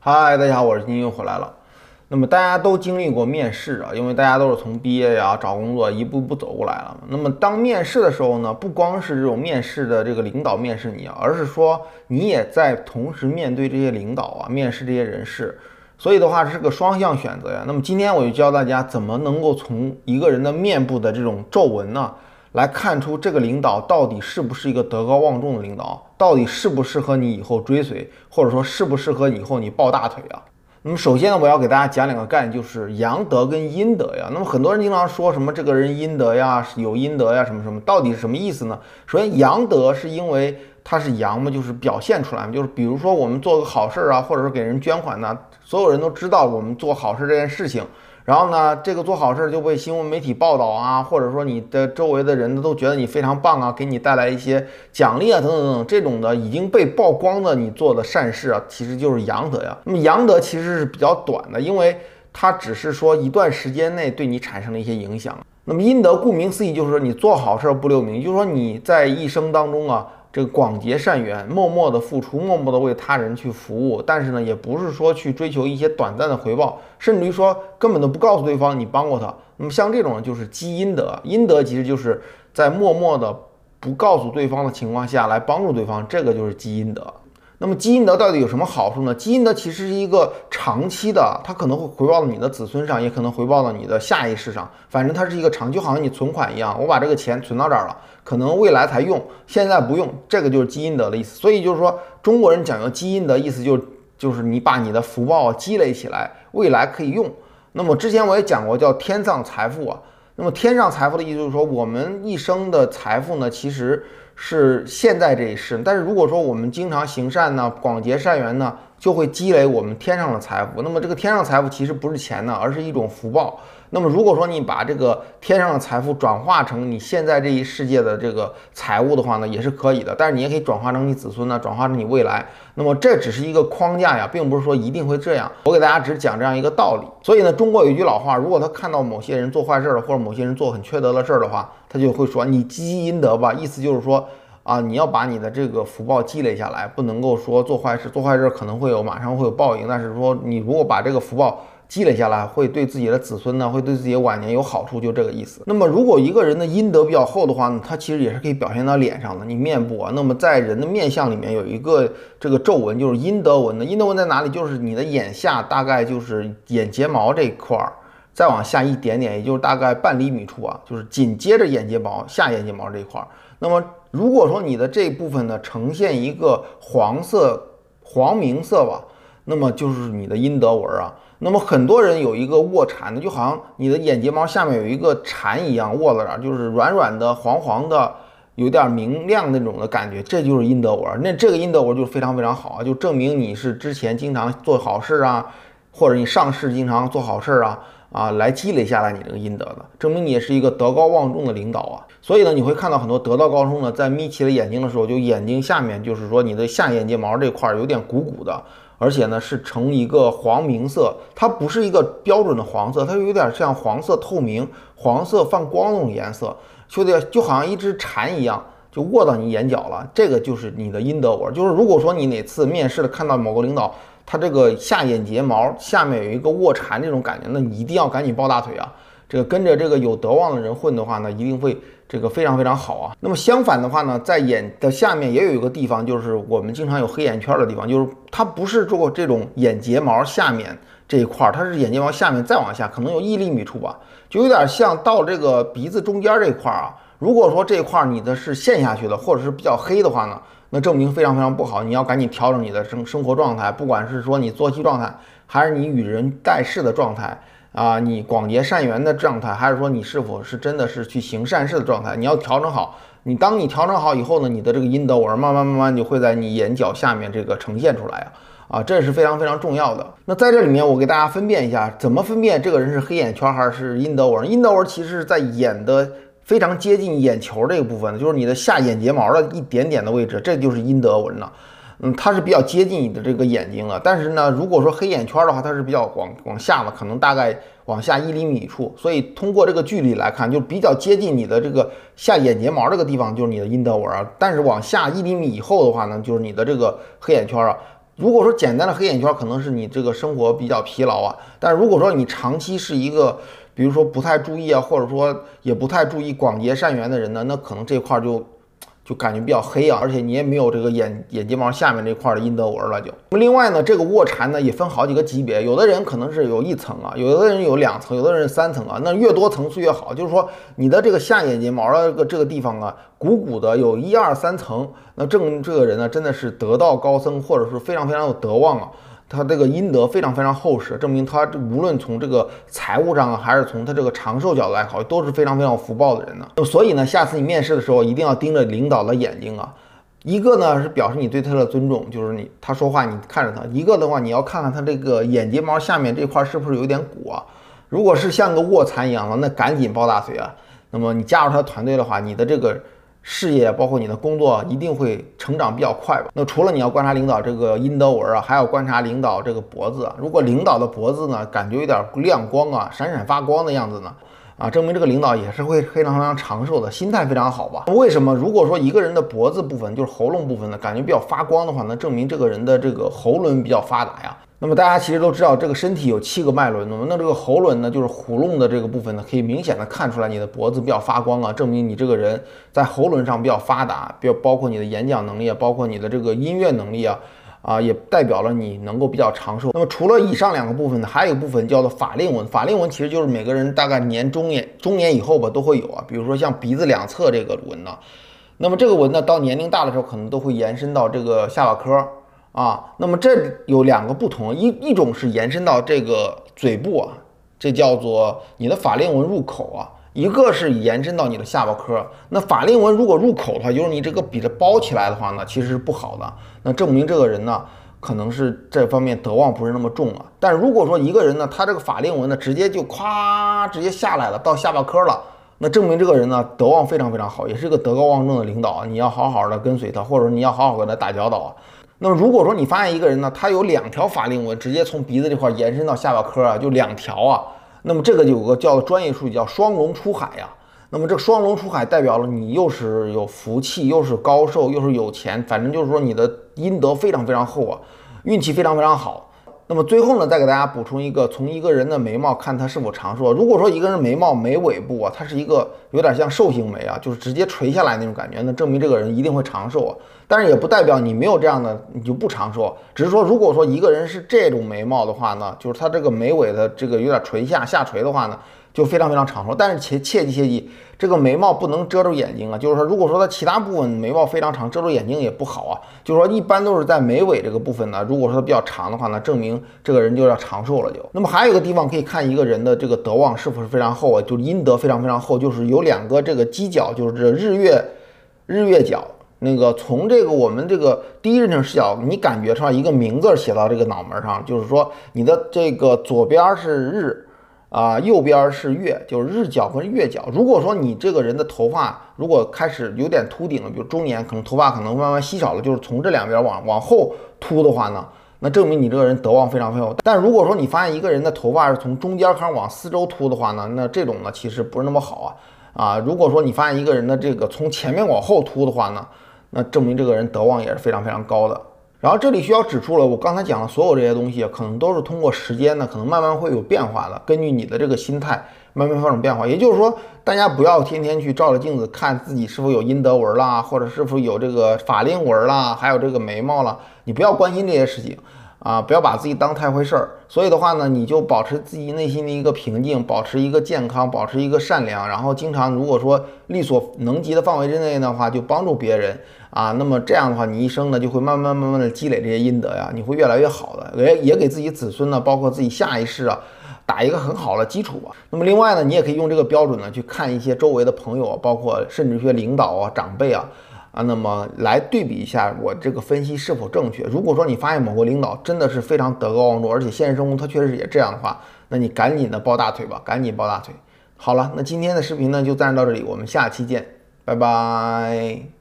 嗨，大家好，我是金又回来了。那么大家都经历过面试啊，因为大家都是从毕业呀、找工作一步步走过来了。那么当面试的时候呢，不光是这种面试的这个领导面试你，而是说你也在同时面对这些领导啊，面试这些人事。所以的话是个双向选择呀。那么今天我就教大家怎么能够从一个人的面部的这种皱纹呢，来看出这个领导到底是不是一个德高望重的领导，到底适不适合你以后追随，或者说适不适合以后你抱大腿啊。那么首先呢，我要给大家讲两个概念，就是阳德跟阴德呀。那么很多人经常说什么这个人阴德呀，有阴德呀，什么什么，到底是什么意思呢？首先，阳德是因为它是阳嘛，就是表现出来嘛，就是比如说我们做个好事啊，或者说给人捐款呢，所有人都知道我们做好事这件事情。然后呢，这个做好事就被新闻媒体报道啊，或者说你的周围的人都觉得你非常棒啊，给你带来一些奖励啊，等等等等，这种的已经被曝光的你做的善事啊，其实就是阳德呀。那么阳德其实是比较短的，因为它只是说一段时间内对你产生了一些影响。那么阴德顾名思义就是说你做好事不留名，就是说你在一生当中啊。这个广结善缘，默默的付出，默默的为他人去服务，但是呢，也不是说去追求一些短暂的回报，甚至于说根本都不告诉对方你帮过他。那么像这种就是积阴德，阴德其实就是在默默的不告诉对方的情况下来帮助对方，这个就是积阴德。那么积阴德到底有什么好处呢？积阴德其实是一个长期的，它可能会回报到你的子孙上，也可能回报到你的下一世上。反正它是一个长，就好像你存款一样，我把这个钱存到这儿了，可能未来才用，现在不用，这个就是积阴德的意思。所以就是说，中国人讲究积阴德，意思就就是你把你的福报积累起来，未来可以用。那么之前我也讲过，叫天葬财富啊。那么天上财富的意思就是说，我们一生的财富呢，其实。是现在这一世，但是如果说我们经常行善呢，广结善缘呢，就会积累我们天上的财富。那么这个天上财富其实不是钱呢，而是一种福报。那么如果说你把这个天上的财富转化成你现在这一世界的这个财物的话呢，也是可以的。但是你也可以转化成你子孙呢，转化成你未来。那么这只是一个框架呀，并不是说一定会这样。我给大家只讲这样一个道理。所以呢，中国有一句老话，如果他看到某些人做坏事了，或者某些人做很缺德的事儿的话，他就会说你积阴德吧。意思就是说啊，你要把你的这个福报积累下来，不能够说做坏事，做坏事可能会有马上会有报应。但是说你如果把这个福报，积累下来会对自己的子孙呢，会对自己的晚年有好处，就这个意思。那么如果一个人的阴德比较厚的话呢，他其实也是可以表现到脸上的，你面部啊。那么在人的面相里面有一个这个皱纹，就是阴德纹的。阴德纹在哪里？就是你的眼下，大概就是眼睫毛这一块儿，再往下一点点，也就是大概半厘米处啊，就是紧接着眼睫毛下眼睫毛这一块儿。那么如果说你的这部分呢呈现一个黄色、黄明色吧，那么就是你的阴德纹啊。那么很多人有一个卧蚕的，就好像你的眼睫毛下面有一个蚕一样卧在那儿，就是软软的、黄黄的，有点明亮那种的感觉，这就是阴德纹。那这个阴德纹就非常非常好啊，就证明你是之前经常做好事啊，或者你上世经常做好事啊啊，来积累下来你这个阴德的，证明你也是一个德高望重的领导啊。所以呢，你会看到很多德道高僧呢，在眯起了眼睛的时候，就眼睛下面就是说你的下眼睫毛这块有点鼓鼓的。而且呢，是呈一个黄明色，它不是一个标准的黄色，它有点像黄色透明、黄色泛光那种颜色，兄弟就好像一只蝉一样，就卧到你眼角了。这个就是你的阴德纹。就是如果说你哪次面试的看到某个领导，他这个下眼睫毛下面有一个卧蚕这种感觉，那你一定要赶紧抱大腿啊！这个跟着这个有德望的人混的话呢，一定会。这个非常非常好啊。那么相反的话呢，在眼的下面也有一个地方，就是我们经常有黑眼圈的地方，就是它不是做这种眼睫毛下面这一块，它是眼睫毛下面再往下，可能有一厘米处吧，就有点像到这个鼻子中间这一块啊。如果说这一块你的是陷下去的，或者是比较黑的话呢，那证明非常非常不好，你要赶紧调整你的生生活状态，不管是说你作息状态，还是你与人待事的状态。啊，你广结善缘的状态，还是说你是否是真的是去行善事的状态？你要调整好。你当你调整好以后呢，你的这个阴德纹慢慢慢慢就会在你眼角下面这个呈现出来啊啊，这是非常非常重要的。那在这里面，我给大家分辨一下，怎么分辨这个人是黑眼圈还是阴德纹？阴德纹其实是在眼的非常接近眼球这个部分，就是你的下眼睫毛的一点点的位置，这就是阴德纹了。嗯，它是比较接近你的这个眼睛了，但是呢，如果说黑眼圈的话，它是比较往往下了，可能大概往下一厘米处，所以通过这个距离来看，就比较接近你的这个下眼睫毛这个地方，就是你的阴德纹啊。但是往下一厘米以后的话呢，就是你的这个黑眼圈啊。如果说简单的黑眼圈可能是你这个生活比较疲劳啊，但如果说你长期是一个，比如说不太注意啊，或者说也不太注意广结善缘的人呢，那可能这块就。就感觉比较黑啊，而且你也没有这个眼眼睫毛下面这块的阴德纹了。就那么另外呢，这个卧蚕呢也分好几个级别，有的人可能是有一层啊，有的人有两层，有的人三层啊。那越多层次越好，就是说你的这个下眼睫毛的这个这个地方啊，鼓鼓的有一二三层，那证明这个人呢真的是得道高僧，或者是非常非常有德望啊。他这个阴德非常非常厚实，证明他无论从这个财务上啊，还是从他这个长寿角度来考虑，都是非常非常福报的人呢。所以呢，下次你面试的时候一定要盯着领导的眼睛啊。一个呢是表示你对他的尊重，就是你他说话你看着他；一个的话，你要看看他这个眼睫毛下面这块是不是有点鼓啊。如果是像个卧蚕一样的，那赶紧抱大腿啊。那么你加入他团队的话，你的这个。事业包括你的工作一定会成长比较快吧？那除了你要观察领导这个阴德纹啊，还要观察领导这个脖子。如果领导的脖子呢，感觉有点亮光啊，闪闪发光的样子呢，啊，证明这个领导也是会非常非常长寿的，心态非常好吧？为什么？如果说一个人的脖子部分就是喉咙部分呢，感觉比较发光的话，那证明这个人的这个喉轮比较发达呀。那么大家其实都知道，这个身体有七个脉轮，那么那这个喉轮呢，就是喉咙的这个部分呢，可以明显的看出来你的脖子比较发光啊，证明你这个人在喉轮上比较发达，比包括你的演讲能力啊，包括你的这个音乐能力啊，啊，也代表了你能够比较长寿。那么除了以上两个部分呢，还有一部分叫做法令纹，法令纹其实就是每个人大概年中年中年以后吧都会有啊，比如说像鼻子两侧这个纹呢，那么这个纹呢到年龄大的时候可能都会延伸到这个下巴颏。啊，那么这有两个不同，一一种是延伸到这个嘴部啊，这叫做你的法令纹入口啊；一个是延伸到你的下巴颏。那法令纹如果入口的话，就是你这个比着包起来的话呢，其实是不好的。那证明这个人呢，可能是这方面德望不是那么重啊。但如果说一个人呢，他这个法令纹呢，直接就咵直接下来了，到下巴颏了，那证明这个人呢，德望非常非常好，也是一个德高望重的领导。你要好好的跟随他，或者你要好好跟他打交道啊。那么如果说你发现一个人呢，他有两条法令纹直接从鼻子这块延伸到下巴颏啊，就两条啊，那么这个有个叫专业术语叫双龙出海呀。那么这双龙出海代表了你又是有福气，又是高寿，又是有钱，反正就是说你的阴德非常非常厚啊，运气非常非常好。那么最后呢，再给大家补充一个，从一个人的眉毛看他是否长寿。如果说一个人眉毛眉尾部啊，它是一个有点像寿星眉啊，就是直接垂下来那种感觉，那证明这个人一定会长寿啊。但是也不代表你没有这样的你就不长寿，只是说如果说一个人是这种眉毛的话呢，就是他这个眉尾的这个有点垂下下垂的话呢。就非常非常长寿，但是切切记切记，这个眉毛不能遮住眼睛啊。就是说，如果说它其他部分眉毛非常长，遮住眼睛也不好啊。就是说，一般都是在眉尾这个部分呢。如果说它比较长的话呢，证明这个人就要长寿了。就那么还有一个地方可以看一个人的这个德望是否是非常厚啊，就是阴德非常非常厚，就是有两个这个犄角，就是这日月日月角。那个从这个我们这个第一人称视角，你感觉上一个名字写到这个脑门上，就是说你的这个左边是日。啊，右边是月，就是日角跟月角。如果说你这个人的头发如果开始有点秃顶了，比如中年，可能头发可能慢慢稀少了，就是从这两边往往后秃的话呢，那证明你这个人德望非常非常。但如果说你发现一个人的头发是从中间开始往四周秃的话呢，那这种呢其实不是那么好啊啊。如果说你发现一个人的这个从前面往后秃的话呢，那证明这个人德望也是非常非常高的。然后这里需要指出了，我刚才讲的所有这些东西，可能都是通过时间呢，可能慢慢会有变化的。根据你的这个心态，慢慢发生变化。也就是说，大家不要天天去照着镜子看自己是否有阴德纹啦，或者是否有这个法令纹啦，还有这个眉毛啦，你不要关心这些事情啊，不要把自己当太回事儿。所以的话呢，你就保持自己内心的一个平静，保持一个健康，保持一个善良，然后经常如果说力所能及的范围之内的话，就帮助别人。啊，那么这样的话，你一生呢就会慢慢慢慢的积累这些阴德呀，你会越来越好的，也也给自己子孙呢，包括自己下一世啊，打一个很好的基础吧。那么另外呢，你也可以用这个标准呢去看一些周围的朋友，包括甚至一些领导啊、长辈啊，啊，那么来对比一下我这个分析是否正确。如果说你发现某个领导真的是非常德高望重，而且现实生活他确实也这样的话，那你赶紧的抱大腿吧，赶紧抱大腿。好了，那今天的视频呢就暂时到这里，我们下期见，拜拜。